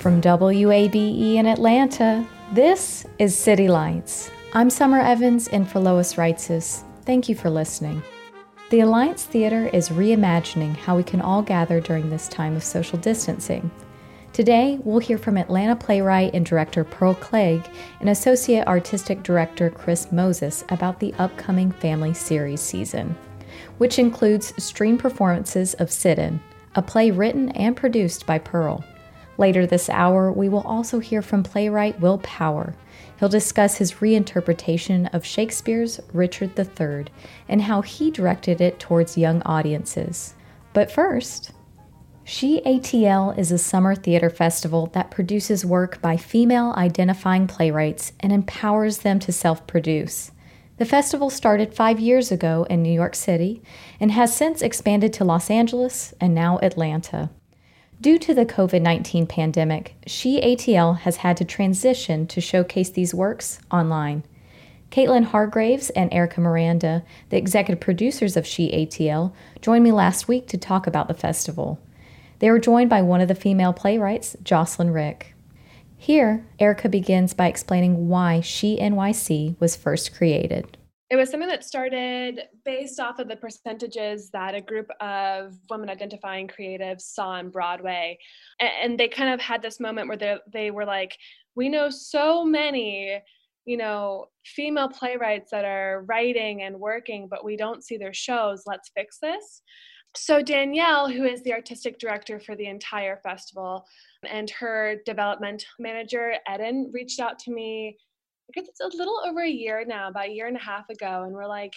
From WABE in Atlanta, this is City Lights. I'm Summer Evans in for Lois Reitzes. Thank you for listening. The Alliance Theater is reimagining how we can all gather during this time of social distancing. Today, we'll hear from Atlanta playwright and director Pearl Clegg and Associate Artistic Director Chris Moses about the upcoming Family Series season, which includes stream performances of Sit In, a play written and produced by Pearl. Later this hour, we will also hear from playwright Will Power. He'll discuss his reinterpretation of Shakespeare's Richard III and how he directed it towards young audiences. But first, She ATL is a summer theater festival that produces work by female identifying playwrights and empowers them to self produce. The festival started five years ago in New York City and has since expanded to Los Angeles and now Atlanta. Due to the COVID 19 pandemic, She ATL has had to transition to showcase these works online. Caitlin Hargraves and Erica Miranda, the executive producers of She ATL, joined me last week to talk about the festival. They were joined by one of the female playwrights, Jocelyn Rick. Here, Erica begins by explaining why She NYC was first created. It was something that started based off of the percentages that a group of women identifying creatives saw on Broadway. And they kind of had this moment where they, they were like, we know so many, you know, female playwrights that are writing and working, but we don't see their shows. Let's fix this. So, Danielle, who is the artistic director for the entire festival, and her development manager, Eden, reached out to me I guess it's a little over a year now, about a year and a half ago, and we're like,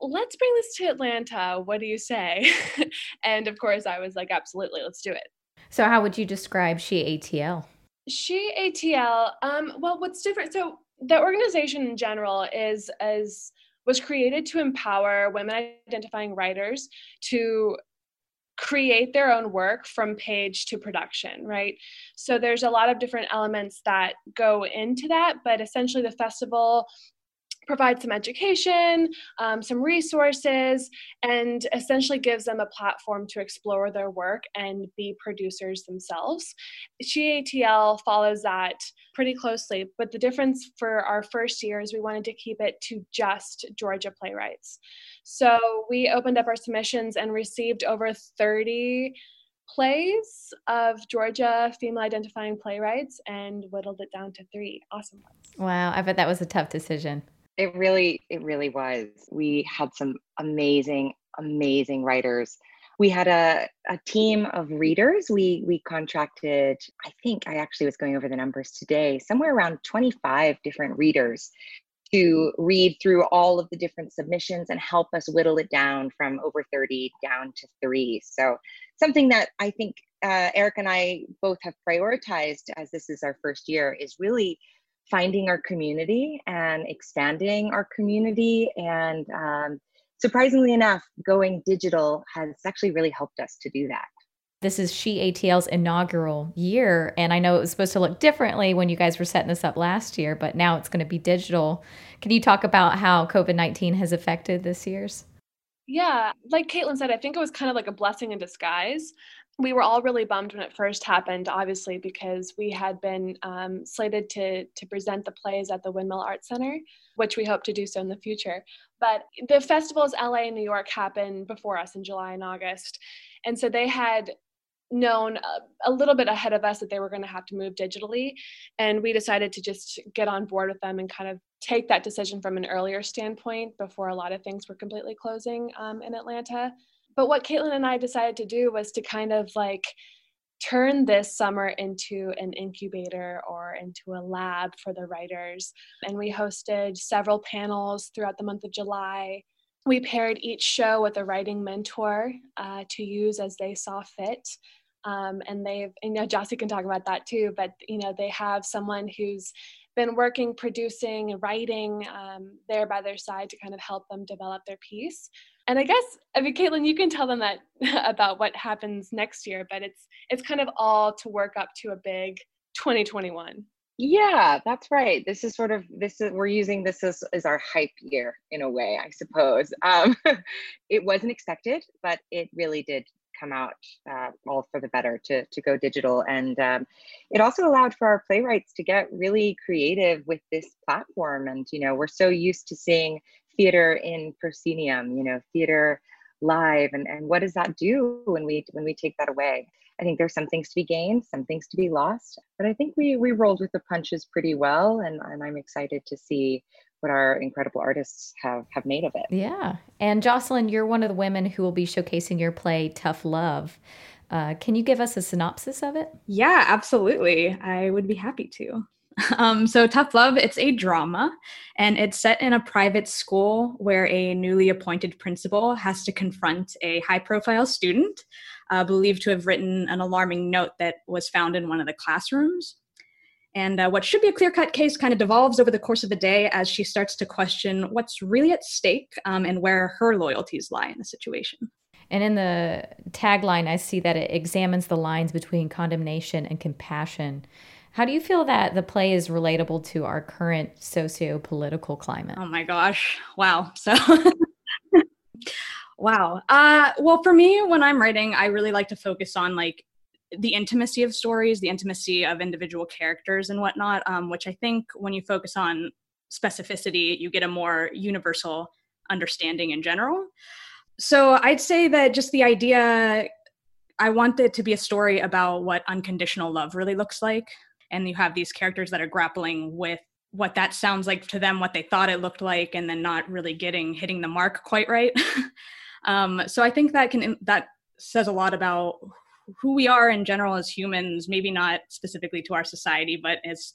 let's bring this to Atlanta. What do you say? and of course, I was like, absolutely, let's do it. So, how would you describe She ATL? She ATL, um, well, what's different? So, the organization in general is as was created to empower women identifying writers to create their own work from page to production, right? So there's a lot of different elements that go into that, but essentially the festival provides some education, um, some resources, and essentially gives them a platform to explore their work and be producers themselves. SheATL follows that pretty closely, but the difference for our first year is we wanted to keep it to just Georgia playwrights. So we opened up our submissions and received over 30 plays of Georgia female identifying playwrights and whittled it down to three awesome ones. Wow, I bet that was a tough decision. It really, it really was. We had some amazing, amazing writers. We had a, a team of readers. We we contracted, I think I actually was going over the numbers today, somewhere around 25 different readers to read through all of the different submissions and help us whittle it down from over 30 down to three. So, something that I think uh, Eric and I both have prioritized as this is our first year is really finding our community and expanding our community. And um, surprisingly enough, going digital has actually really helped us to do that. This is She ATL's inaugural year. And I know it was supposed to look differently when you guys were setting this up last year, but now it's going to be digital. Can you talk about how COVID 19 has affected this year's? Yeah, like Caitlin said, I think it was kind of like a blessing in disguise. We were all really bummed when it first happened, obviously, because we had been um, slated to to present the plays at the Windmill Art Center, which we hope to do so in the future. But the festivals, LA and New York, happened before us in July and August, and so they had known a, a, little bit ahead of us that they were going to have to move digitally and we decided to just get on board with them and kind of take that decision from an earlier standpoint before a lot of things were completely closing um, in atlanta. But what caitlin and i decided to do was to kind of like turn this summer into an incubator or into a lab for the writers and we hosted several panels throughout the month of july we paired each show with a writing mentor uh, to use as they saw fit. Um, and they've, you know, Jossie can talk about that too, but, you know, they have someone who's been working, producing, writing um, there by their side to kind of help them develop their piece. And I guess, I mean, Caitlin, you can tell them that about what happens next year, but it's it's kind of all to work up to a big 2021. Yeah, that's right. This is sort of this is we're using this as, as our hype year in a way, I suppose. Um, it wasn't expected, but it really did come out uh, all for the better to to go digital, and um, it also allowed for our playwrights to get really creative with this platform. And you know, we're so used to seeing theater in proscenium, you know, theater live, and and what does that do when we when we take that away? I think there's some things to be gained, some things to be lost. But I think we we rolled with the punches pretty well, and, and I'm excited to see what our incredible artists have have made of it. Yeah, and Jocelyn, you're one of the women who will be showcasing your play Tough Love. Uh, can you give us a synopsis of it? Yeah, absolutely. I would be happy to. Um, so, Tough Love, it's a drama, and it's set in a private school where a newly appointed principal has to confront a high profile student uh, believed to have written an alarming note that was found in one of the classrooms. And uh, what should be a clear cut case kind of devolves over the course of the day as she starts to question what's really at stake um, and where her loyalties lie in the situation. And in the tagline, I see that it examines the lines between condemnation and compassion. How do you feel that the play is relatable to our current socio political climate? Oh my gosh. Wow. So. wow. Uh, well, for me, when I'm writing, I really like to focus on like the intimacy of stories, the intimacy of individual characters and whatnot, um, which I think when you focus on specificity, you get a more universal understanding in general. So I'd say that just the idea, I want it to be a story about what unconditional love really looks like and you have these characters that are grappling with what that sounds like to them what they thought it looked like and then not really getting hitting the mark quite right um, so i think that can that says a lot about who we are in general as humans maybe not specifically to our society but as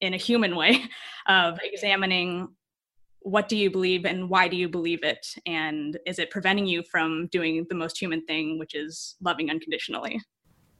in a human way of examining what do you believe and why do you believe it? And is it preventing you from doing the most human thing which is loving unconditionally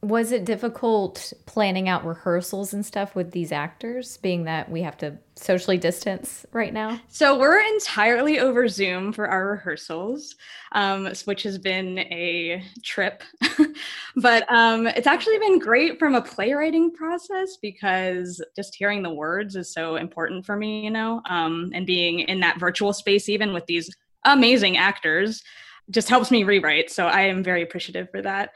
was it difficult planning out rehearsals and stuff with these actors, being that we have to socially distance right now? So we're entirely over Zoom for our rehearsals, um, which has been a trip. but um, it's actually been great from a playwriting process because just hearing the words is so important for me, you know, um, and being in that virtual space, even with these amazing actors, just helps me rewrite. So I am very appreciative for that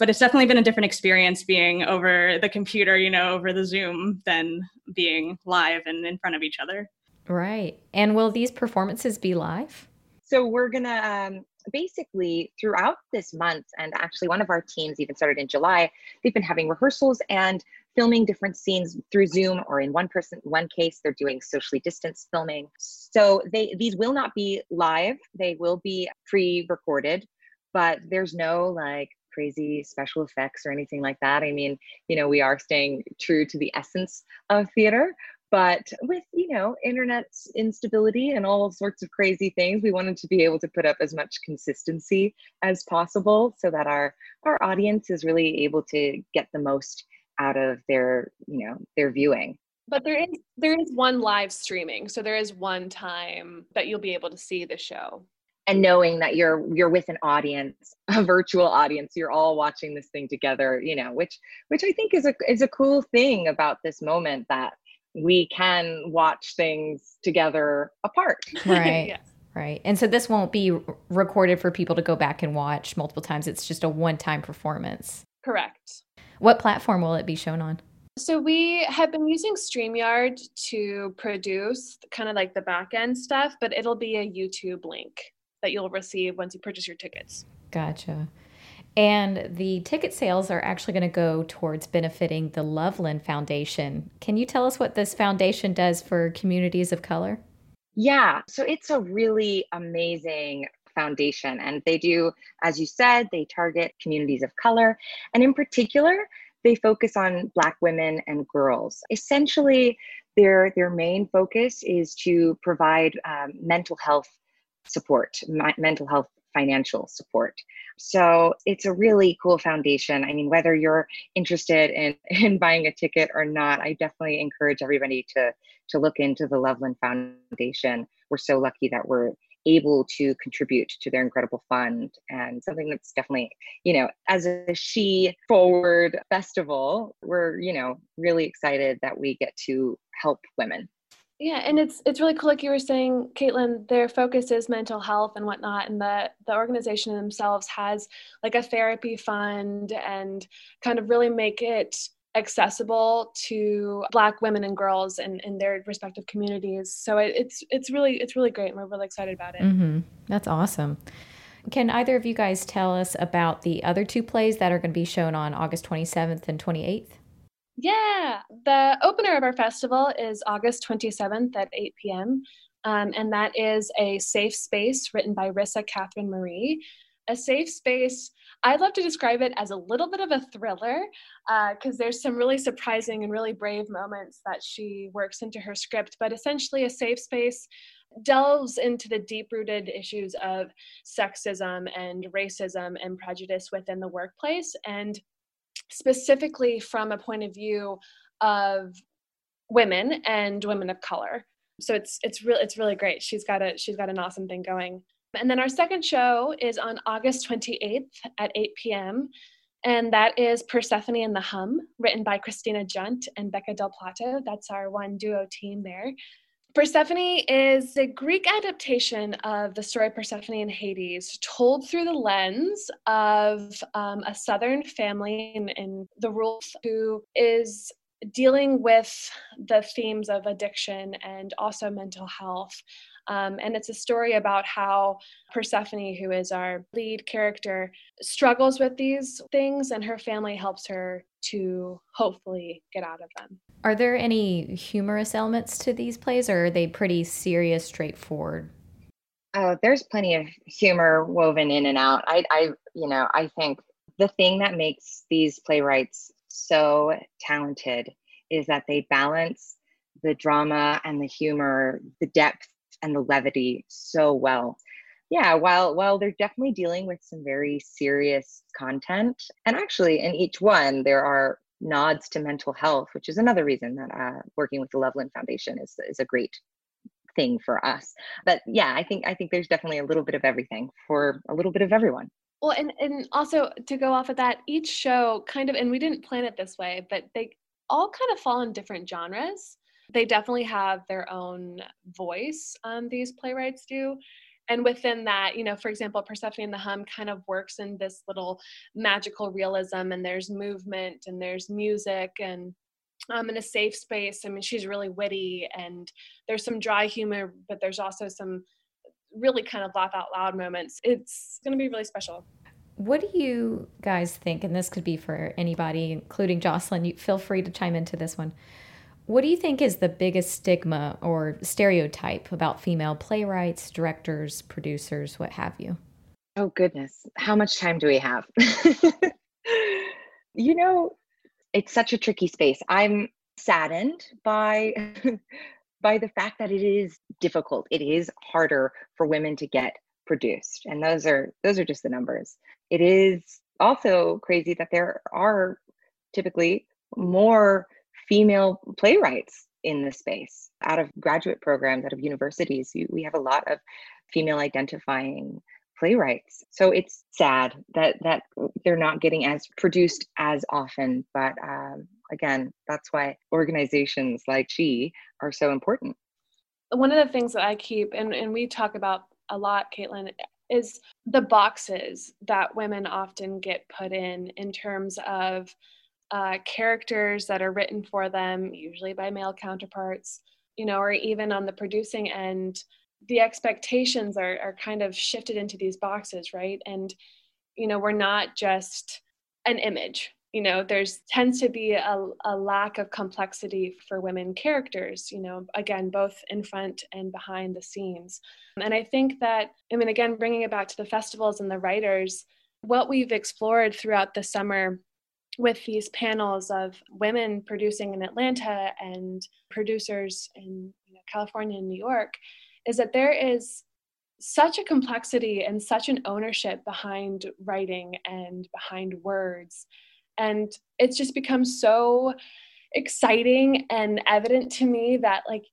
but it's definitely been a different experience being over the computer, you know, over the Zoom than being live and in front of each other. Right. And will these performances be live? So we're going to um, basically throughout this month, and actually one of our teams even started in July, they've been having rehearsals and filming different scenes through Zoom or in one person one case they're doing socially distanced filming. So they these will not be live. They will be pre-recorded, but there's no like crazy special effects or anything like that. I mean, you know, we are staying true to the essence of theater, but with you know internet instability and all sorts of crazy things we wanted to be able to put up as much consistency as possible so that our our audience is really able to get the most out of their you know their viewing but there is there is one live streaming so there is one time that you'll be able to see the show and knowing that you're you're with an audience a virtual audience you're all watching this thing together you know which which i think is a is a cool thing about this moment that we can watch things together apart right yeah. Right. And so this won't be recorded for people to go back and watch multiple times. It's just a one time performance. Correct. What platform will it be shown on? So we have been using StreamYard to produce kind of like the back end stuff, but it'll be a YouTube link that you'll receive once you purchase your tickets. Gotcha. And the ticket sales are actually going to go towards benefiting the Loveland Foundation. Can you tell us what this foundation does for communities of color? Yeah, so it's a really amazing foundation. And they do, as you said, they target communities of color. And in particular, they focus on Black women and girls. Essentially, their, their main focus is to provide um, mental health support, my, mental health financial support. So it's a really cool foundation. I mean, whether you're interested in, in buying a ticket or not, I definitely encourage everybody to, to look into the Loveland Foundation. We're so lucky that we're able to contribute to their incredible fund and something that's definitely you know as a she forward festival we're you know really excited that we get to help women yeah, and it's it's really cool, like you were saying, Caitlin. Their focus is mental health and whatnot, and the the organization themselves has like a therapy fund and kind of really make it accessible to black women and girls in, in their respective communities so it, it's it's really it's really great and we're really excited about it mm-hmm. that's awesome can either of you guys tell us about the other two plays that are going to be shown on august 27th and 28th yeah, the opener of our festival is August 27th at 8 p.m. Um, and that is a safe space written by Rissa Catherine Marie. A safe space, I'd love to describe it as a little bit of a thriller because uh, there's some really surprising and really brave moments that she works into her script. But essentially, a safe space delves into the deep rooted issues of sexism and racism and prejudice within the workplace and specifically from a point of view of women and women of color. So it's it's really it's really great. She's got a she's got an awesome thing going. And then our second show is on August 28th at 8 p.m. And that is Persephone and the Hum, written by Christina Junt and Becca Del Plato. That's our one duo team there. Persephone is a Greek adaptation of the story Persephone and Hades, told through the lens of um, a Southern family in, in the rules who is dealing with the themes of addiction and also mental health. Um, and it's a story about how Persephone, who is our lead character, struggles with these things, and her family helps her to hopefully get out of them. Are there any humorous elements to these plays, or are they pretty serious, straightforward? Oh, there's plenty of humor woven in and out. I, I, you know, I think the thing that makes these playwrights so talented is that they balance the drama and the humor, the depth and the levity so well. Yeah, while while they're definitely dealing with some very serious content, and actually in each one there are nods to mental health, which is another reason that uh, working with the Loveland Foundation is is a great thing for us. But yeah, I think I think there's definitely a little bit of everything for a little bit of everyone. Well, and and also to go off of that, each show kind of, and we didn't plan it this way, but they all kind of fall in different genres. They definitely have their own voice. Um, these playwrights do. And within that you know for example persephone and the hum kind of works in this little magical realism and there's movement and there's music and um, in a safe space. I mean she's really witty and there's some dry humor but there's also some really kind of laugh out loud moments. It's going to be really special. What do you guys think and this could be for anybody including jocelyn you feel free to chime into this one what do you think is the biggest stigma or stereotype about female playwrights, directors, producers, what have you? Oh, goodness. How much time do we have? you know, it's such a tricky space. I'm saddened by. by the fact that it is difficult it is harder for women to get produced and those are those are just the numbers it is also crazy that there are typically more female playwrights in the space. Out of graduate programs, out of universities, we have a lot of female identifying playwrights. So it's sad that that they're not getting as produced as often. But um, again, that's why organizations like She are so important. One of the things that I keep, and, and we talk about a lot, Caitlin, is the boxes that women often get put in in terms of uh, characters that are written for them, usually by male counterparts, you know, or even on the producing end, the expectations are, are kind of shifted into these boxes, right? And, you know, we're not just an image, you know there's tends to be a, a lack of complexity for women characters you know again both in front and behind the scenes and i think that i mean again bringing it back to the festivals and the writers what we've explored throughout the summer with these panels of women producing in atlanta and producers in you know, california and new york is that there is such a complexity and such an ownership behind writing and behind words. And it's just become so exciting and evident to me that like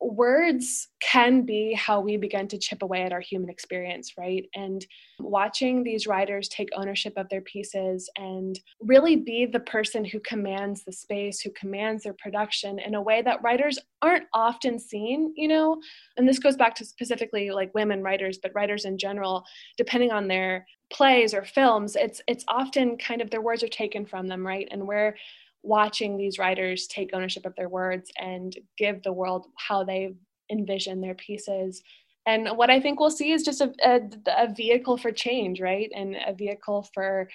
words can be how we begin to chip away at our human experience, right? And watching these writers take ownership of their pieces and really be the person who commands the space, who commands their production in a way that writers aren't often seen, you know? And this goes back to specifically like women writers, but writers in general, depending on their plays or films, it's it's often kind of their words are taken from them, right? And we're watching these writers take ownership of their words and give the world how they envision their pieces. And what i think we'll see is just a, a, a, vehicle for change right? And a vehicle for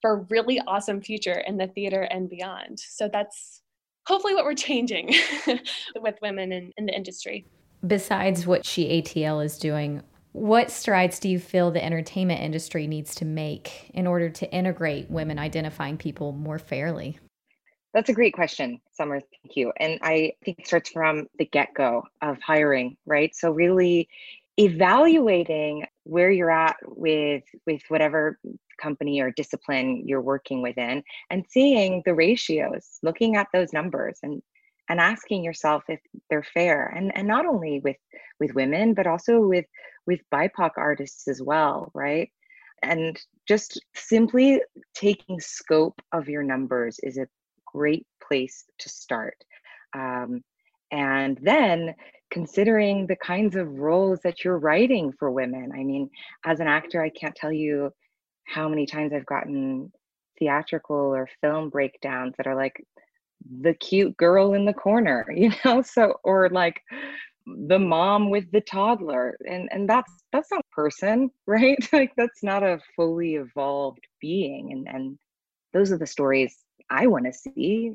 for really awesome future in the theater and beyond. So that's hopefully what we're changing with women in, in the industry. Besides what she atl is doing what strides do you feel the entertainment industry needs to make in order to integrate women identifying people more fairly that's a great question, Summer. Thank you. And I think it starts from the get go of hiring, right? So, really evaluating where you're at with with whatever company or discipline you're working within and seeing the ratios looking at those numbers and and asking yourself if they're fair and and not only with with women but also with with bipoc artists as well right and just simply taking scope of your numbers is a great place to start. Um, and then considering the kinds of roles that you're writing for women. I mean, as an actor, I can't tell you how many times I've gotten theatrical or film breakdowns that are like the cute girl in the corner, you know? So, or like, the mom with the toddler and and that's that's not a person right like that's not a fully evolved being and and those are the stories I want to see.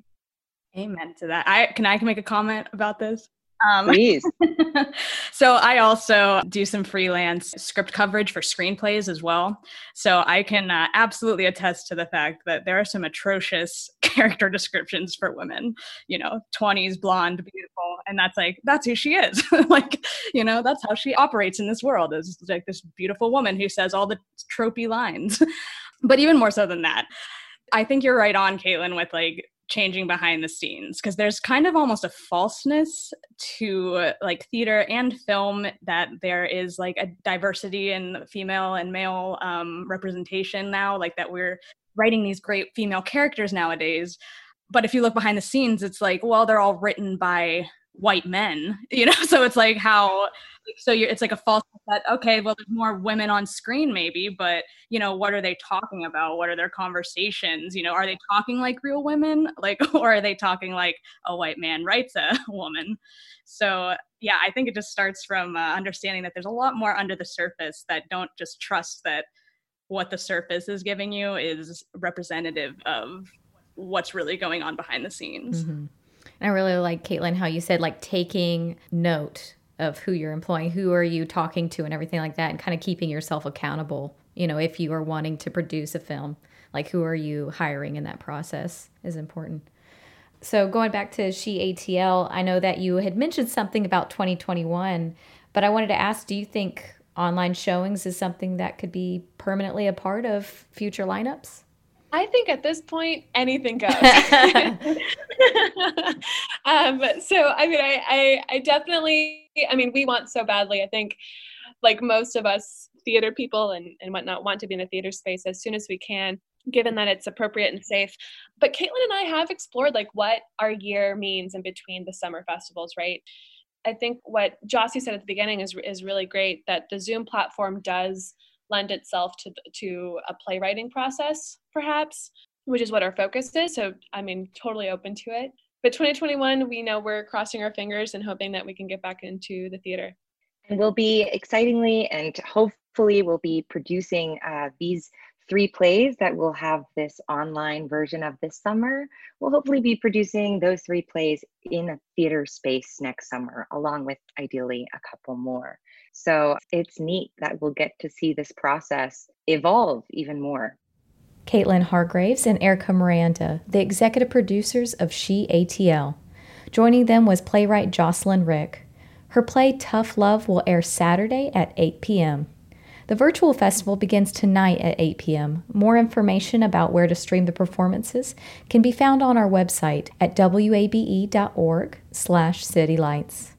Amen to that. I can I can make a comment about this. Um, Please. so I also do some freelance script coverage for screenplays as well. So I can uh, absolutely attest to the fact that there are some atrocious character descriptions for women. You know, twenties, blonde, beautiful, and that's like that's who she is. like, you know, that's how she operates in this world. Is like this beautiful woman who says all the tropey lines. but even more so than that, I think you're right on, Caitlin, with like changing behind the scenes because there's kind of almost a falseness to like theater and film that there is like a diversity in female and male um, representation now, like that we're writing these great female characters nowadays. But if you look behind the scenes, it's like, well, they're all written by white men, you know? So it's like how so you're, it's like a false that okay well there's more women on screen maybe but you know what are they talking about? What are their conversations? You know are they talking like real women? Like or are they talking like a white man writes a woman? So yeah i think it just starts from uh, understanding that there's a lot more under the surface that don't just trust that what the surface is giving you is representative of what's really going on behind the scenes. Mm-hmm. I really like Caitlin how you said like taking note of who you're employing, who are you talking to, and everything like that, and kind of keeping yourself accountable. You know, if you are wanting to produce a film, like who are you hiring in that process is important. So going back to She ATL, I know that you had mentioned something about 2021, but I wanted to ask, do you think online showings is something that could be permanently a part of future lineups? I think at this point anything goes. um, so I mean, I, I, I definitely, I mean, we want so badly. I think, like most of us theater people and and whatnot, want to be in the theater space as soon as we can, given that it's appropriate and safe. But Caitlin and I have explored like what our year means in between the summer festivals, right? I think what Jossie said at the beginning is is really great. That the Zoom platform does lend itself to to a playwriting process, perhaps, which is what our focus is. So I mean, totally open to it. But 2021, we know we're crossing our fingers and hoping that we can get back into the theater. And we'll be excitingly and hopefully we'll be producing uh, these three plays that we'll have this online version of this summer. We'll hopefully be producing those three plays in a theater space next summer, along with ideally a couple more. So it's neat that we'll get to see this process evolve even more. Caitlin Hargraves and Erica Miranda, the executive producers of She ATL. Joining them was playwright Jocelyn Rick. Her play Tough Love will air Saturday at 8 p.m. The virtual festival begins tonight at 8 p.m. More information about where to stream the performances can be found on our website at wabe.org/citylights.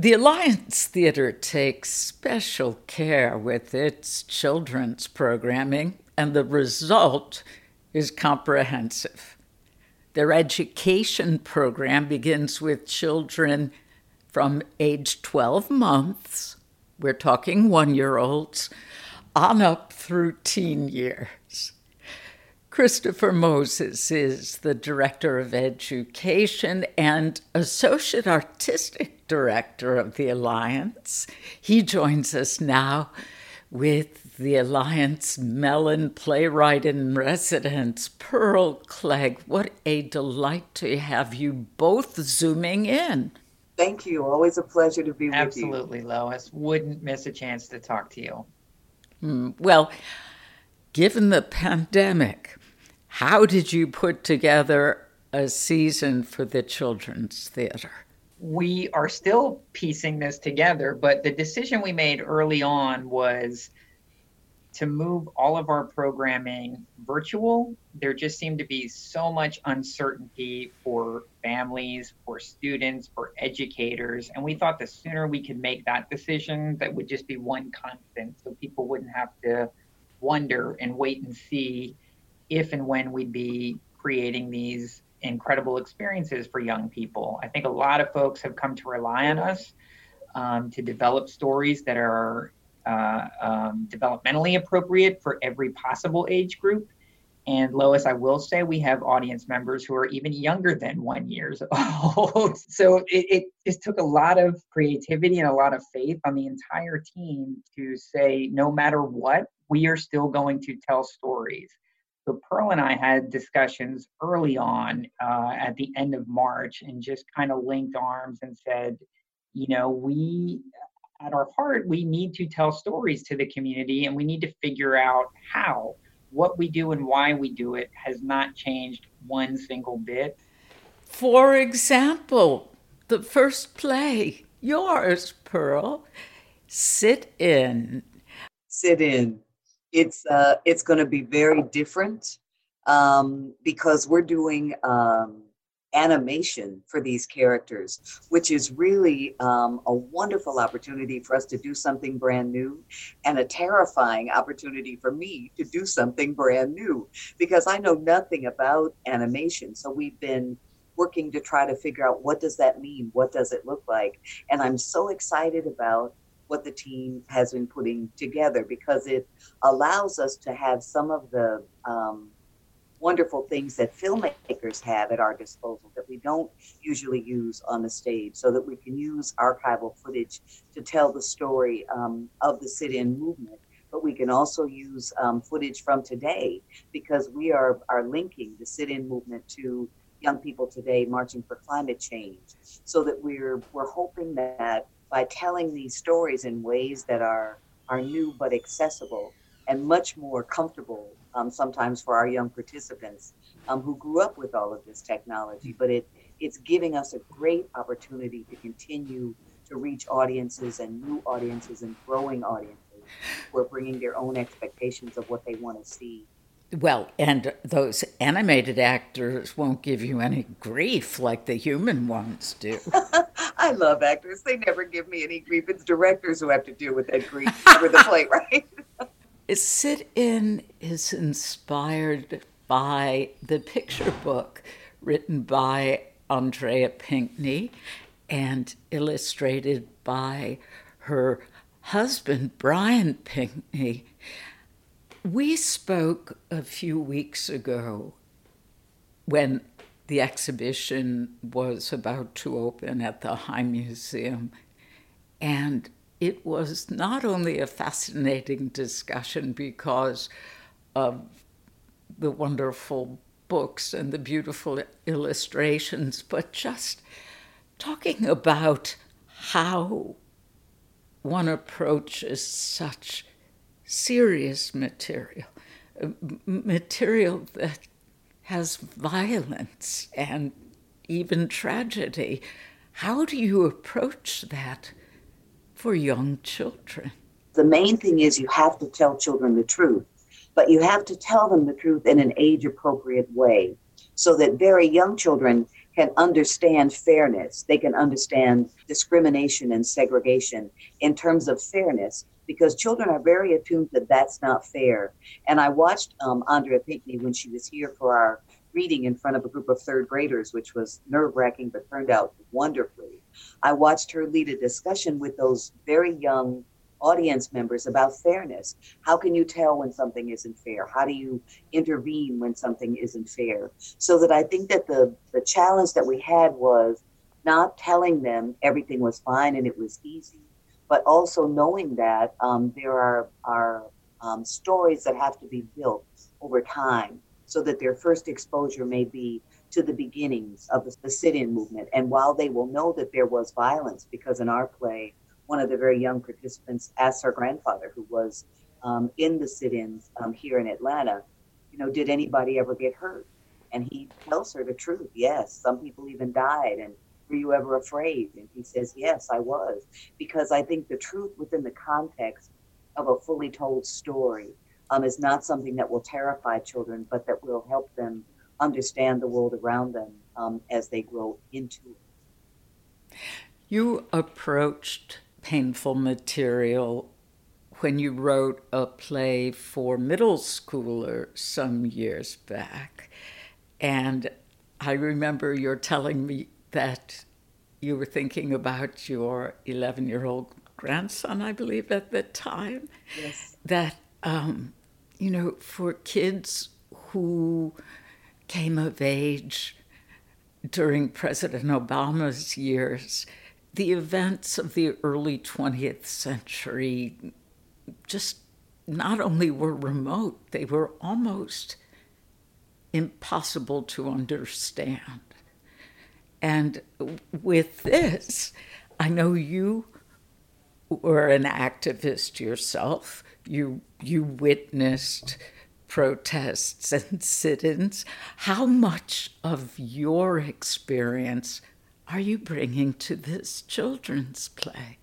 The Alliance Theater takes special care with its children's programming, and the result is comprehensive. Their education program begins with children from age 12 months, we're talking one year olds, on up through teen years. Christopher Moses is the Director of Education and Associate Artistic Director of the Alliance. He joins us now with the Alliance Mellon playwright in residence, Pearl Clegg. What a delight to have you both zooming in. Thank you. Always a pleasure to be Absolutely, with you. Absolutely, Lois. Wouldn't miss a chance to talk to you. Mm, well, given the pandemic, how did you put together a season for the Children's Theater? We are still piecing this together, but the decision we made early on was to move all of our programming virtual. There just seemed to be so much uncertainty for families, for students, for educators. And we thought the sooner we could make that decision, that would just be one constant so people wouldn't have to wonder and wait and see if and when we'd be creating these incredible experiences for young people. I think a lot of folks have come to rely on us um, to develop stories that are uh, um, developmentally appropriate for every possible age group. And Lois, I will say we have audience members who are even younger than one years old. so it, it just took a lot of creativity and a lot of faith on the entire team to say, no matter what, we are still going to tell stories. So Pearl and I had discussions early on uh, at the end of March and just kind of linked arms and said, you know, we at our heart, we need to tell stories to the community and we need to figure out how. What we do and why we do it has not changed one single bit. For example, the first play, yours, Pearl, Sit In. Sit In it's uh, it's going to be very different um, because we're doing um, animation for these characters, which is really um, a wonderful opportunity for us to do something brand new and a terrifying opportunity for me to do something brand new because I know nothing about animation. So we've been working to try to figure out what does that mean? What does it look like? And I'm so excited about what the team has been putting together because it allows us to have some of the um, wonderful things that filmmakers have at our disposal that we don't usually use on the stage so that we can use archival footage to tell the story um, of the sit-in movement but we can also use um, footage from today because we are, are linking the sit in movement to young people today marching for climate change. So that we're, we're hoping that by telling these stories in ways that are, are new but accessible and much more comfortable um, sometimes for our young participants um, who grew up with all of this technology, but it, it's giving us a great opportunity to continue to reach audiences and new audiences and growing audiences who are bringing their own expectations of what they want to see. Well, and those animated actors won't give you any grief like the human ones do. I love actors. They never give me any grief. It's directors who have to deal with that grief over the plate, right? Sit In is inspired by the picture book written by Andrea Pinkney and illustrated by her husband, Brian Pinkney. We spoke a few weeks ago when the exhibition was about to open at the High Museum, and it was not only a fascinating discussion because of the wonderful books and the beautiful illustrations, but just talking about how one approaches such serious material, material that has violence and even tragedy. How do you approach that for young children? The main thing is you have to tell children the truth but you have to tell them the truth in an age appropriate way so that very young children can understand fairness. They can understand discrimination and segregation in terms of fairness because children are very attuned that that's not fair. And I watched um, Andrea Pinkney when she was here for our reading in front of a group of third graders, which was nerve wracking but turned out wonderfully. I watched her lead a discussion with those very young audience members about fairness. How can you tell when something isn't fair? How do you intervene when something isn't fair? So that I think that the the challenge that we had was not telling them everything was fine and it was easy, but also knowing that um, there are are um, stories that have to be built over time, so that their first exposure may be to the beginnings of the, the sit-in movement. And while they will know that there was violence, because in our play one of the very young participants asked her grandfather, who was um, in the sit-ins um, here in Atlanta, you know, did anybody ever get hurt? And he tells her the truth. Yes, some people even died. And were you ever afraid? And he says, yes, I was. Because I think the truth within the context of a fully told story um, is not something that will terrify children, but that will help them understand the world around them um, as they grow into it. You approached painful material when you wrote a play for middle schooler some years back. And I remember you're telling me that you were thinking about your 11 year old grandson, I believe, at the time. Yes. That, um, you know, for kids who came of age during President Obama's years, the events of the early 20th century just not only were remote, they were almost impossible to understand. And with this, I know you were an activist yourself. You you witnessed protests and sit-ins. How much of your experience are you bringing to this children's play?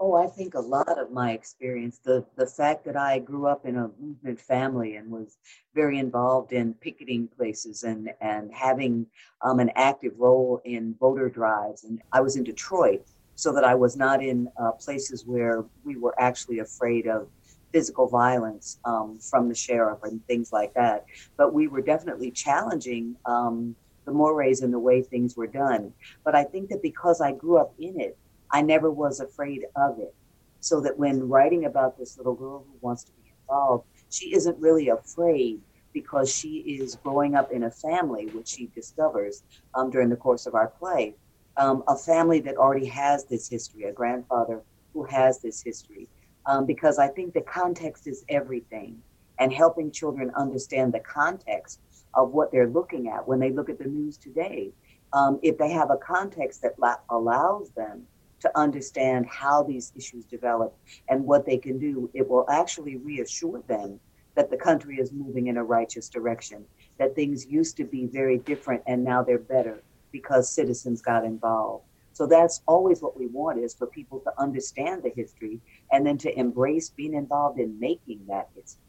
Oh, I think a lot of my experience, the, the fact that I grew up in a movement family and was very involved in picketing places and, and having um, an active role in voter drives. And I was in Detroit, so that I was not in uh, places where we were actually afraid of physical violence um, from the sheriff and things like that. But we were definitely challenging um, the mores and the way things were done. But I think that because I grew up in it, I never was afraid of it. So that when writing about this little girl who wants to be involved, she isn't really afraid because she is growing up in a family, which she discovers um, during the course of our play, um, a family that already has this history, a grandfather who has this history. um, because I think the context is everything and helping children understand the context of what they're looking at when they look at the news today. Um, if they have a context that la- allows them to understand how these issues develop and what they can do, it will actually reassure them that the country is moving in a righteous direction, that things used to be very different and now they're better because citizens got involved. So that's always what we want is for people to understand the history and then to embrace being involved in making that history.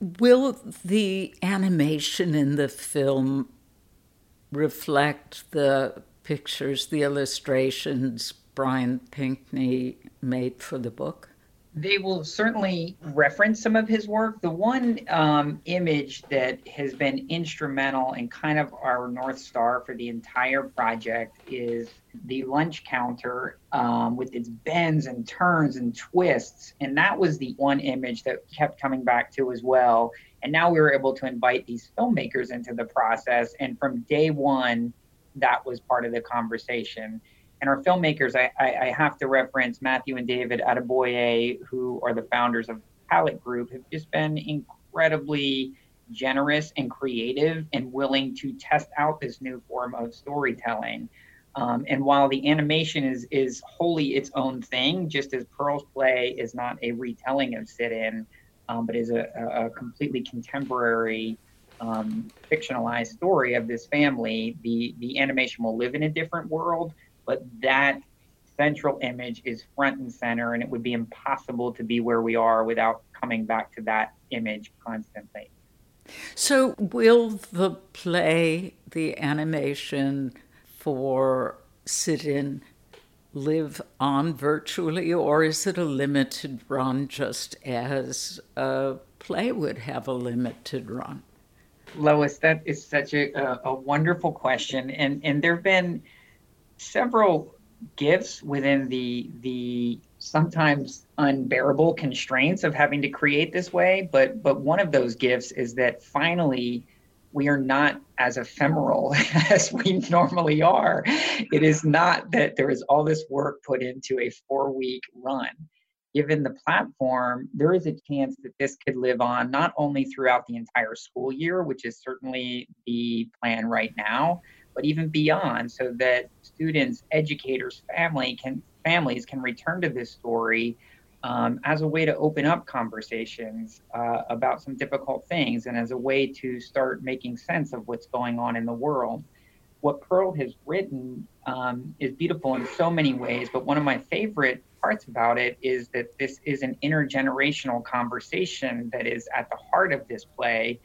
Will the animation in the film reflect the pictures, the illustrations Brian Pinkney made for the book? They will certainly reference some of his work. The one um, image that has been instrumental and kind of our North Star for the entire project is the lunch counter um, with its bends and turns and twists. And that was the one image that kept coming back to as well. And now we were able to invite these filmmakers into the process. And from day one, that was part of the conversation. And our filmmakers, I, I, I have to reference Matthew and David Adeboye, who are the founders of Palette Group, have just been incredibly generous and creative and willing to test out this new form of storytelling. Um, and while the animation is is wholly its own thing, just as Pearl's play is not a retelling of Sit In, um, but is a, a, completely contemporary um, fictionalized story of this family, the the animation will live in a different world, but that central image is front and center, and it would be impossible to be where we are without coming back to that image constantly. So, will the play, the animation for sit in, live on virtually, or is it a limited run just as a play would have a limited run? Lois, that is such a, a, a wonderful question. And, and there have been several gifts within the the sometimes unbearable constraints of having to create this way. But but one of those gifts is that finally we are not as ephemeral as we normally are. It is not that there is all this work put into a four week run given the platform there is a chance that this could live on not only throughout the entire school year which is certainly the plan right now but even beyond, so that students, educators, family can families can return to this story um, as a way to open up conversations uh, about some difficult things and as a way to start making sense of what's going on in the world. What Pearl has written um, is beautiful in so many ways, but one of my favorite parts about it is that this is an intergenerational conversation that is at the heart of this play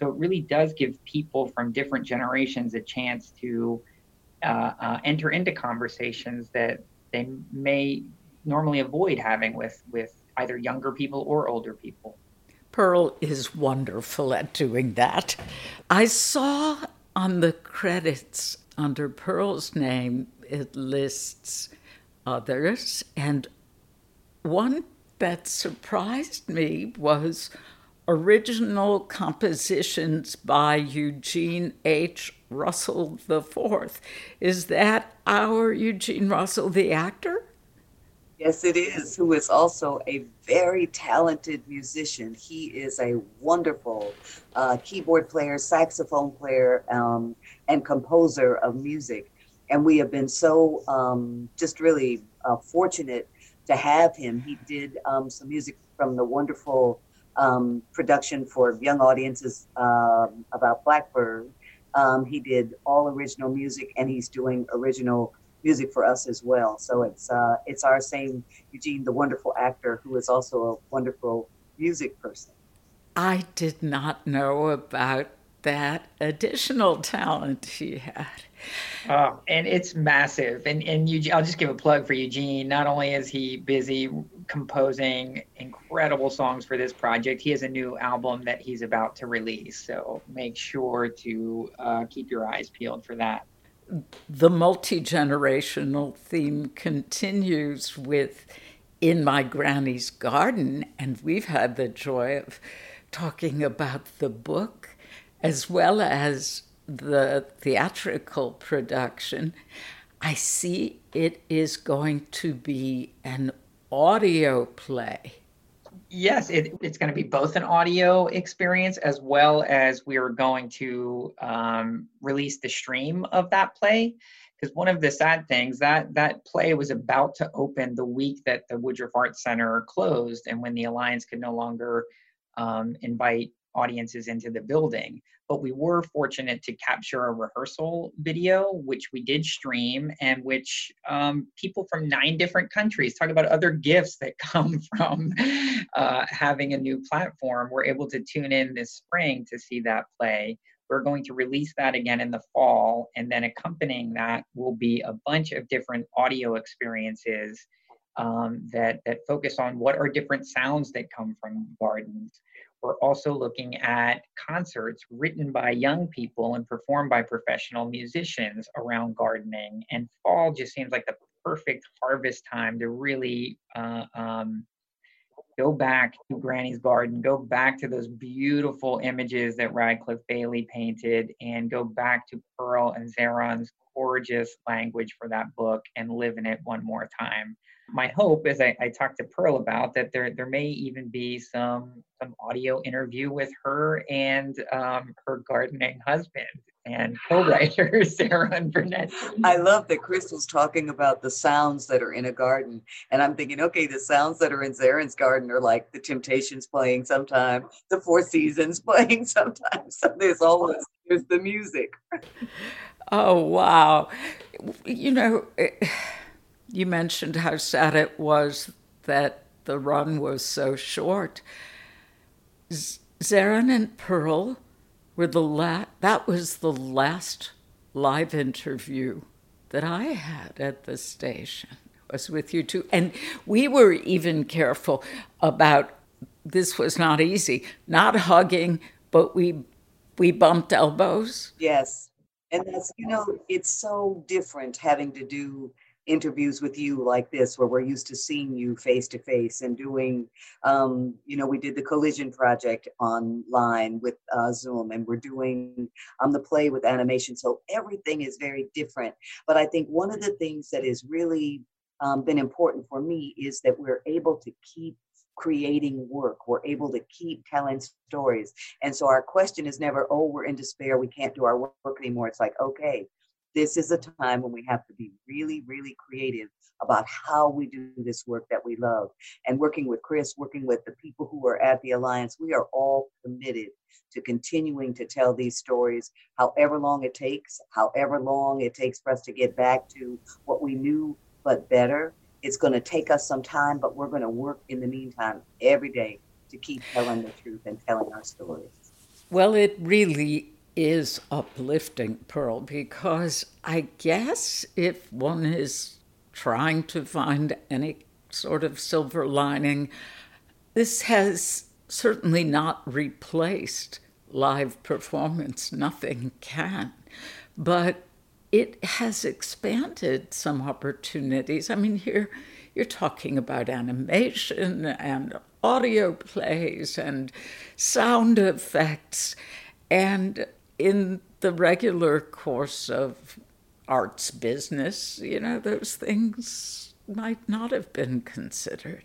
so it really does give people from different generations a chance to uh, uh, enter into conversations that they may normally avoid having with with either younger people or older people. Pearl is wonderful at doing that. I saw on the credits under Pearl's name it lists others and one that surprised me was original compositions by Eugene H. Russell IV. Is that our Eugene Russell, the actor? Yes, it is, who is also a very talented musician. He is a wonderful uh, keyboard player, saxophone player, um, and composer of music. And we have been so um, just really uh, fortunate to have him. He did um, some music from the wonderful um, production for young audiences um, about Blackbird. Um, he did all original music, and he's doing original music for us as well. So it's uh, it's our same Eugene, the wonderful actor, who is also a wonderful music person. I did not know about that additional talent he had. Oh, and it's massive. And and Eugene, I'll just give a plug for Eugene. Not only is he busy composing incredible songs for this project, he has a new album that he's about to release. So make sure to uh, keep your eyes peeled for that. The multi generational theme continues with In My Granny's Garden, and we've had the joy of talking about the book as well as the theatrical production, I see it is going to be an audio play. Yes, it, it's going to be both an audio experience as well as we are going to um, release the stream of that play. Because one of the sad things that that play was about to open the week that the Woodruff Arts Center closed, and when the Alliance could no longer um, invite audiences into the building. But we were fortunate to capture a rehearsal video, which we did stream, and which um, people from nine different countries talk about other gifts that come from uh, having a new platform. We're able to tune in this spring to see that play. We're going to release that again in the fall, and then accompanying that will be a bunch of different audio experiences um, that that focus on what are different sounds that come from gardens we're also looking at concerts written by young people and performed by professional musicians around gardening. And fall just seems like the perfect harvest time to really uh, um, go back to Granny's Garden, go back to those beautiful images that Radcliffe Bailey painted, and go back to Pearl and Zaron's gorgeous language for that book and live in it one more time my hope is I, I talked to Pearl about that there there may even be some some audio interview with her and um, her gardening husband and co-writer Zaron Burnett. I love that Crystal's talking about the sounds that are in a garden, and I'm thinking, okay, the sounds that are in Zaron's garden are like the Temptations playing sometime, the Four Seasons playing sometimes. So there's always there's the music. Oh wow! You know. It you mentioned how sad it was that the run was so short. Zaron and Pearl were the last, that was the last live interview that I had at the station was with you two. And we were even careful about this was not easy, not hugging, but we we bumped elbows. Yes. And that's you know, it's so different having to do interviews with you like this where we're used to seeing you face to face and doing um, you know we did the collision project online with uh, zoom and we're doing um, the play with animation so everything is very different but i think one of the things that has really um, been important for me is that we're able to keep creating work. We're able to keep telling stories. And so our question is never, oh, we're in despair, we can't do our work anymore. It's like, okay, this is a time when we have to be really, really creative about how we do this work that we love. And working with Chris, working with the people who are at the Alliance, we are all committed to continuing to tell these stories, however long it takes, however long it takes for us to get back to what we knew, but better. It's going to take us some time, but we're going to work in the meantime every day to keep telling the truth and telling our stories. Well, it really is uplifting, Pearl, because I guess if one is trying to find any sort of silver lining, this has certainly not replaced live performance. Nothing can. But it has expanded some opportunities. I mean, here you're talking about animation and audio plays and sound effects. And in the regular course of arts business, you know, those things might not have been considered.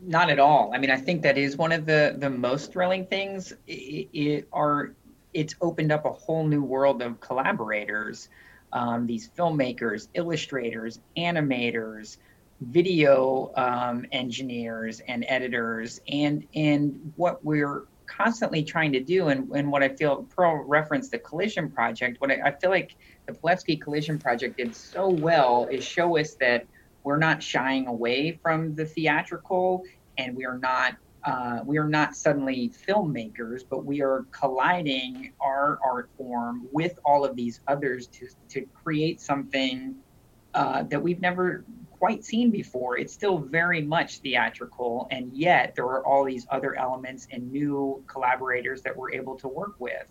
Not at all. I mean, I think that is one of the the most thrilling things. It, it are it's opened up a whole new world of collaborators. Um, these filmmakers, illustrators, animators, video um, engineers, and editors, and and what we're constantly trying to do and, and what I feel Pearl referenced the collision project, what I, I feel like the Palefsky collision project did so well is show us that we're not shying away from the theatrical and we are not uh, we are not suddenly filmmakers, but we are colliding our art form with all of these others to, to create something uh, that we've never quite seen before. It's still very much theatrical, and yet there are all these other elements and new collaborators that we're able to work with.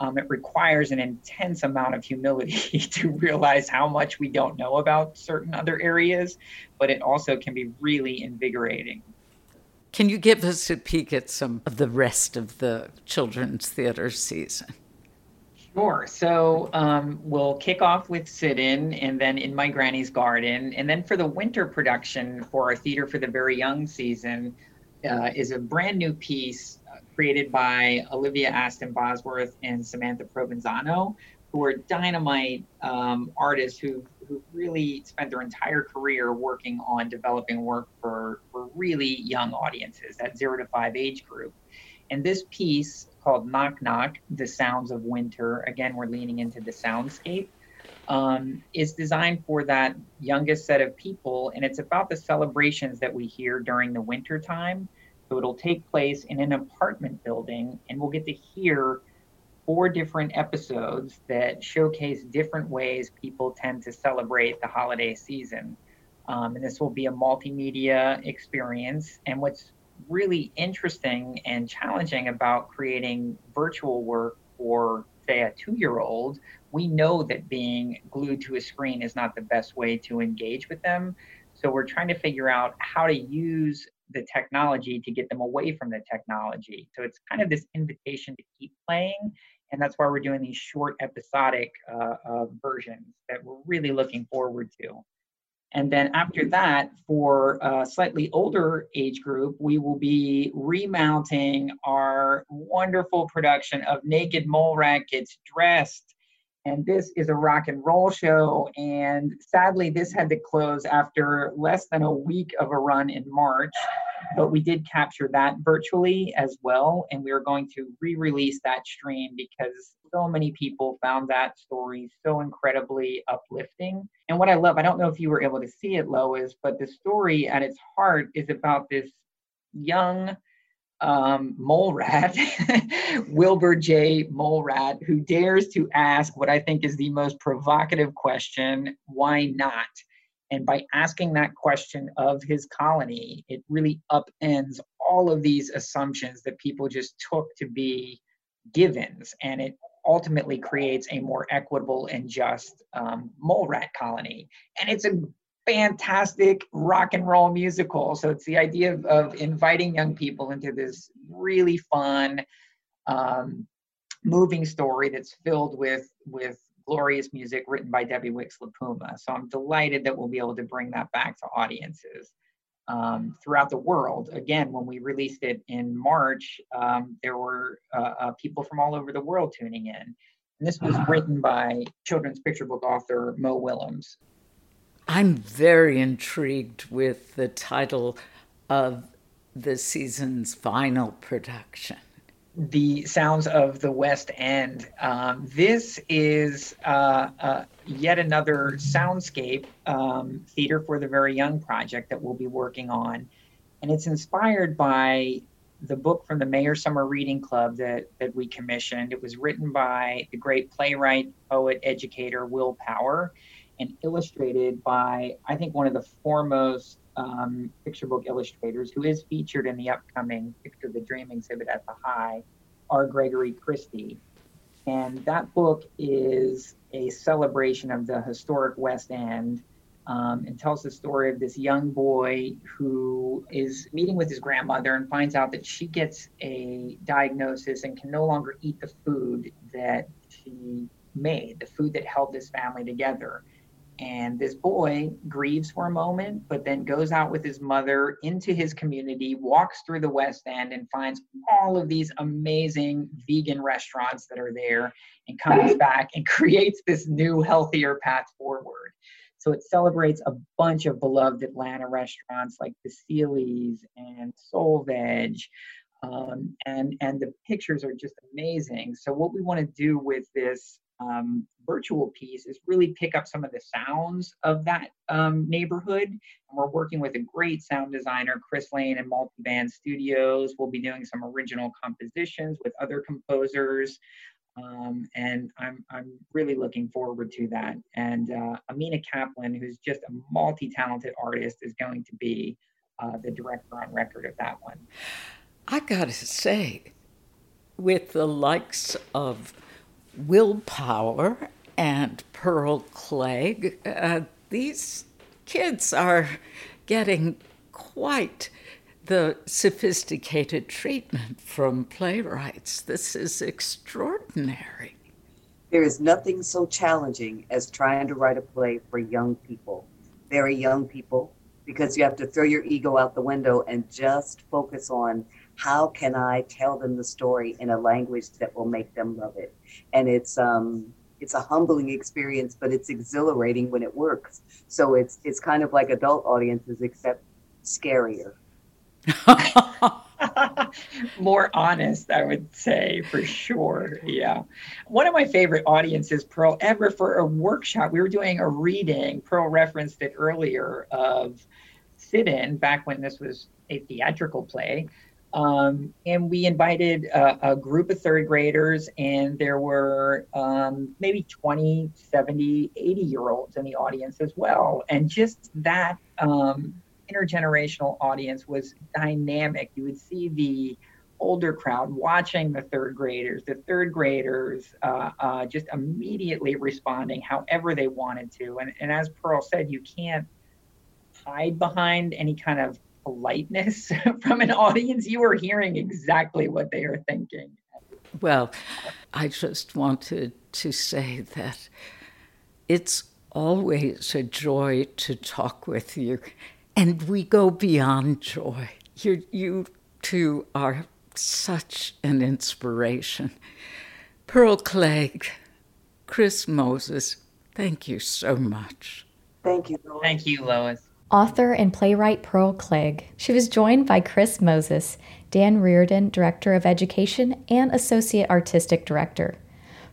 Um, it requires an intense amount of humility to realize how much we don't know about certain other areas, but it also can be really invigorating. Can you give us a peek at some of the rest of the children's theater season? Sure. So um, we'll kick off with Sit In and then In My Granny's Garden. And then for the winter production for our Theater for the Very Young season uh, is a brand new piece uh, created by Olivia Aston Bosworth and Samantha Provenzano, who are dynamite um, artists who who really spent their entire career working on developing work for, for really young audiences, that zero to five age group. And this piece called Knock Knock, The Sounds of Winter, again, we're leaning into the soundscape, um, is designed for that youngest set of people. And it's about the celebrations that we hear during the winter time. So it'll take place in an apartment building, and we'll get to hear four different episodes that showcase different ways people tend to celebrate the holiday season. Um, and this will be a multimedia experience. And what's really interesting and challenging about creating virtual work for, say, a two year old, we know that being glued to a screen is not the best way to engage with them. So we're trying to figure out how to use the technology to get them away from the technology. So it's kind of this invitation to keep playing. And that's why we're doing these short episodic uh, uh, versions that we're really looking forward to. And then after that, for a slightly older age group, we will be remounting our wonderful production of Naked Mole Rat Gets Dressed. And this is a rock and roll show. And sadly, this had to close after less than a week of a run in March but we did capture that virtually as well. And we are going to re release that stream because so many people found that story so incredibly uplifting. And what I love, I don't know if you were able to see it, Lois, but the story at its heart is about this young um, mole rat, Wilbur J. Mole Rat, who dares to ask what I think is the most provocative question why not? And by asking that question of his colony, it really upends all of these assumptions that people just took to be givens. And it ultimately creates a more equitable and just um, mole rat colony. And it's a fantastic rock and roll musical. So it's the idea of, of inviting young people into this really fun, um, moving story that's filled with with glorious music written by Debbie Wicks LaPuma. So I'm delighted that we'll be able to bring that back to audiences um, throughout the world. Again, when we released it in March, um, there were uh, uh, people from all over the world tuning in. And this was written by children's picture book author Mo Willems. I'm very intrigued with the title of the season's final production the sounds of the West End. Um, this is uh, uh, yet another soundscape um, theater for the very young project that we'll be working on, and it's inspired by the book from the Mayer Summer Reading Club that that we commissioned. It was written by the great playwright, poet, educator Will Power, and illustrated by I think one of the foremost um, picture book illustrators who is featured in the upcoming Picture the Dream exhibit at the High, R. Gregory Christie. And that book is a celebration of the historic West End um, and tells the story of this young boy who is meeting with his grandmother and finds out that she gets a diagnosis and can no longer eat the food that she made, the food that held this family together. And this boy grieves for a moment, but then goes out with his mother into his community, walks through the West End, and finds all of these amazing vegan restaurants that are there, and comes back and creates this new, healthier path forward. So it celebrates a bunch of beloved Atlanta restaurants like Tassili's and Soul Veg. Um, and and the pictures are just amazing. So what we want to do with this um, virtual piece is really pick up some of the sounds of that um, neighborhood. And we're working with a great sound designer, Chris Lane, and Multiband Studios. We'll be doing some original compositions with other composers. Um, and I'm, I'm really looking forward to that. And uh, Amina Kaplan, who's just a multi talented artist, is going to be uh, the director on record of that one. I gotta say, with the likes of Will Power and Pearl Cleage, uh, these kids are getting quite the sophisticated treatment from playwrights. This is extraordinary. There is nothing so challenging as trying to write a play for young people, very young people, because you have to throw your ego out the window and just focus on how can I tell them the story in a language that will make them love it. And it's um it's a humbling experience, but it's exhilarating when it works. So it's it's kind of like adult audiences except scarier. More honest, I would say for sure. Yeah. One of my favorite audiences, Pearl, ever for a workshop, we were doing a reading, Pearl referenced it earlier, of Sit In back when this was a theatrical play. Um, and we invited a, a, group of third graders, and there were um, maybe 20, 70, 80 year olds in the audience as well. And just that um, intergenerational audience was dynamic. You would see the older crowd watching the third graders, the third graders uh, uh, just immediately responding however they wanted to. And, and as Pearl said, you can't hide behind any kind of politeness from an audience. You are hearing exactly what they are thinking. Well, I just wanted to say that it's always a joy to talk with you and we go beyond joy. You, you two are such an inspiration. Pearl Cleage, Chris Moses, thank you so much. Thank you, Lois. Thank you, Lois. Author and playwright Pearl Cleage. She was joined by Chris Moses, Dan Reardon, Director of Education and Associate Artistic Director.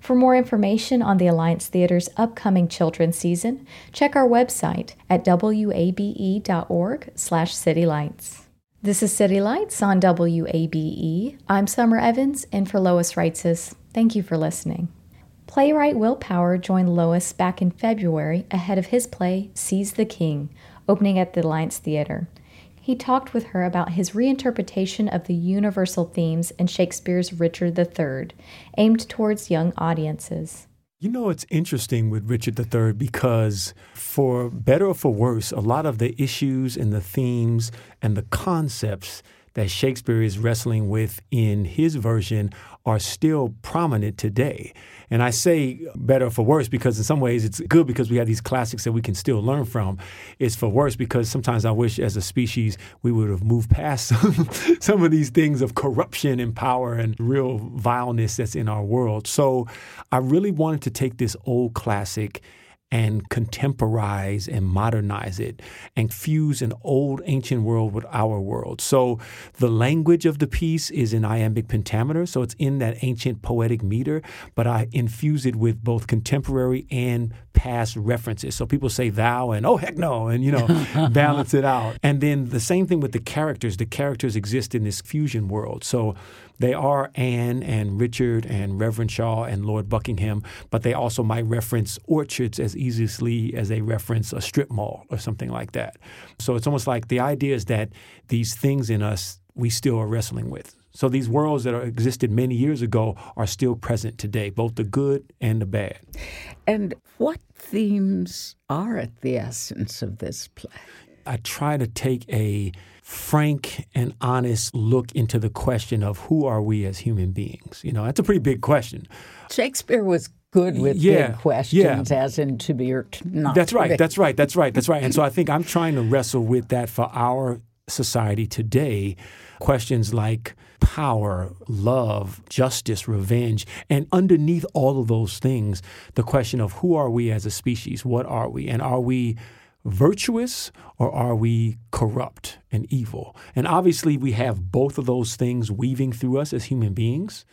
For more information on the Alliance Theater's upcoming children's season, check our website at wabe.org slash citylights. This is City Lights on WABE. I'm Summer Evans, and for Lois Reitzes, thank you for listening. Playwright Will Power joined Lois back in February ahead of his play Seize the King, opening at the Alliance Theater he talked with her about his reinterpretation of the universal themes in Shakespeare's Richard III, aimed towards young audiences. You know, it's interesting with Richard III because, for better or for worse, a lot of the issues and the themes and the concepts that Shakespeare is wrestling with in his version are still prominent today. And I say better for worse because in some ways it's good because we have these classics that we can still learn from. It's for worse because sometimes I wish as a species we would have moved past some, some of these things of corruption and power and real vileness that's in our world. So I really wanted to take this old classic and contemporize and modernize it and fuse an old ancient world with our world. So the language of the piece is in iambic pentameter, so it's in that ancient poetic meter, but I infuse it with both contemporary and past references. So people say thou and oh heck no and you know balance it out. And then the same thing with the characters. The characters exist in this fusion world. So they are Anne and Richard and Reverend Shaw and Lord Buckingham, but they also might reference orchards as easily as they reference a strip mall or something like that. So it's almost like the idea is that these things in us we still are wrestling with. So these worlds that existed many years ago are still present today, both the good and the bad. And what themes are at the essence of this play? I try to take a frank and honest look into the question of who are we as human beings. You know, that's a pretty big question. Shakespeare was good with yeah, big questions, yeah. as in to be or to not. That's right. That's right. That's right. That's right. And so I think I'm trying to wrestle with that for our society today. Questions like power, love, justice, revenge, and underneath all of those things, the question of who are we as a species? What are we? And are we virtuous or are we corrupt and evil? And obviously, we have both of those things weaving through us as human beings.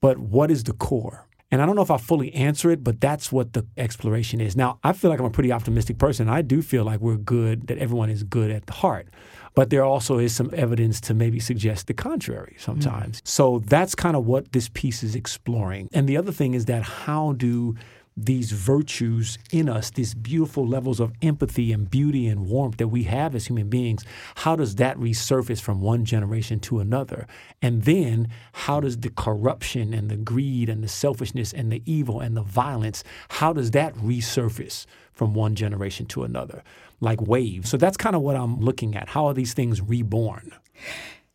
But what is the core? And I don't know if I fully answer it, but that's what the exploration is. Now, I feel like I'm a pretty optimistic person. I do feel like we're good, that everyone is good at the heart. But there also is some evidence to maybe suggest the contrary sometimes. Mm. So that's kind of what this piece is exploring. And the other thing is that how do these virtues in us, these beautiful levels of empathy and beauty and warmth that we have as human beings, how does that resurface from one generation to another? And then how does the corruption and the greed and the selfishness and the evil and the violence, how does that resurface from one generation to another? Like waves. So that's kind of what I'm looking at. How are these things reborn?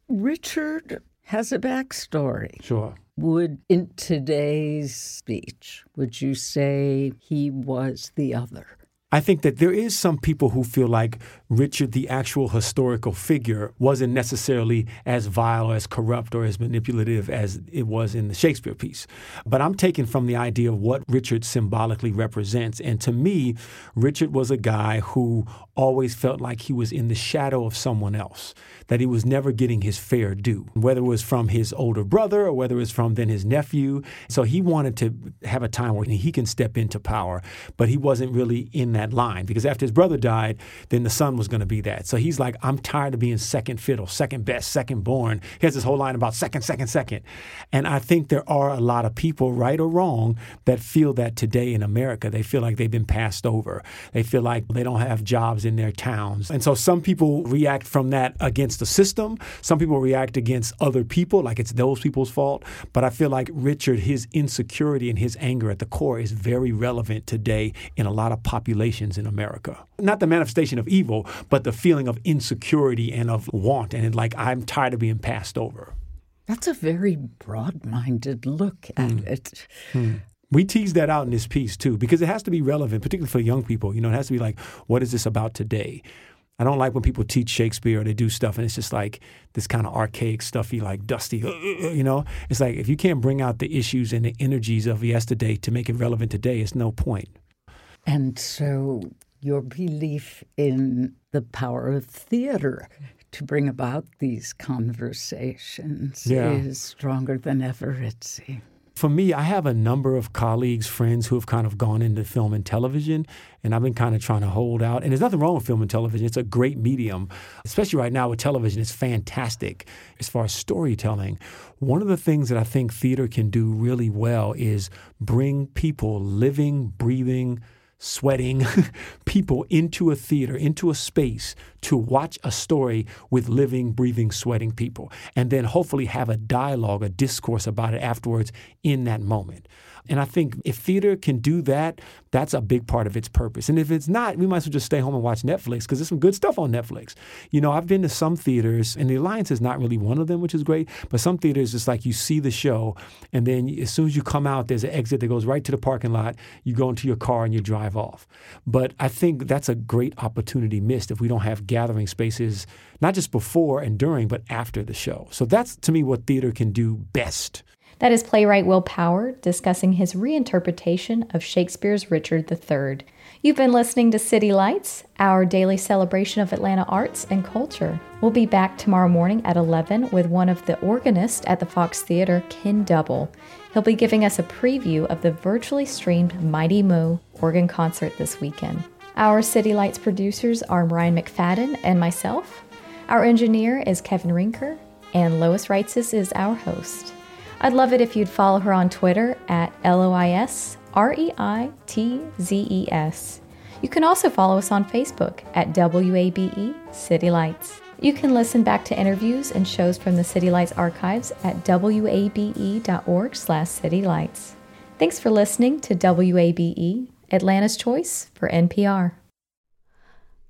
Richard has a backstory. Sure. Would, in today's speech, would you say he was the other? I think that there is some people who feel like Richard, the actual historical figure, wasn't necessarily as vile or as corrupt or as manipulative as it was in the Shakespeare piece. But I'm taken from the idea of what Richard symbolically represents. And to me, Richard was a guy who always felt like he was in the shadow of someone else, that he was never getting his fair due, whether it was from his older brother or whether it was from then his nephew. So he wanted to have a time where he can step into power, but he wasn't really in that line because after his brother died, then the son was going to be that. So he's like, I'm tired of being second fiddle, second best, second born. He has this whole line about second, second, second. And I think there are a lot of people, right or wrong, that feel that today in America. They feel like they've been passed over. They feel like they don't have jobs in their towns. And so some people react from that against the system. Some people react against other people, like it's those people's fault. But I feel like Richard, his insecurity and his anger at the core is very relevant today in a lot of populations in America. Not the manifestation of evil, but the feeling of insecurity and of want and like I'm tired of being passed over. That's a very broad minded look at mm. it. Mm. We tease that out in this piece too, because it has to be relevant, particularly for young people. You know, it has to be like, what is this about today? I don't like when people teach Shakespeare or they do stuff and it's just like this kind of archaic stuffy, like dusty, uh, uh, uh, you know? It's like if you can't bring out the issues and the energies of yesterday to make it relevant today, it's no point. And so your belief in the power of theater to bring about these conversations yeah. is stronger than ever, it seems. For me, I have a number of colleagues, friends who have kind of gone into film and television, and I've been kind of trying to hold out. And there's nothing wrong with film and television. It's a great medium, especially right now with television. It's fantastic as far as storytelling. One of the things that I think theater can do really well is bring people living, breathing, sweating people into a theater, into a space to watch a story with living, breathing, sweating people, and then hopefully have a dialogue, a discourse about it afterwards in that moment. And I think if theater can do that, that's a big part of its purpose. And if it's not, we might as well just stay home and watch Netflix because there's some good stuff on Netflix. You know, I've been to some theaters, and the Alliance is not really one of them, which is great. But some theaters, it's like you see the show, and then as soon as you come out, there's an exit that goes right to the parking lot. You go into your car and you drive off. But I think that's a great opportunity missed if we don't have gathering spaces, not just before and during, but after the show. So that's to me what theater can do best. That is playwright Will Power discussing his reinterpretation of Shakespeare's Richard III. You've been listening to City Lights, our daily celebration of Atlanta arts and culture. We'll be back tomorrow morning at 11 with one of the organists at the Fox Theater, Ken Double. He'll be giving us a preview of the virtually streamed Mighty Mo organ concert this weekend. Our City Lights producers are Ryan McFadden and myself. Our engineer is Kevin Rinker, and Lois Reitzes is our host. I'd love it if you'd follow her on Twitter at L O I S R E I T Z E S. You can also follow us on Facebook at WABE City Lights. You can listen back to interviews and shows from the City Lights archives at wabe.org slash citylights. Thanks for listening to WABE, Atlanta's Choice for NPR.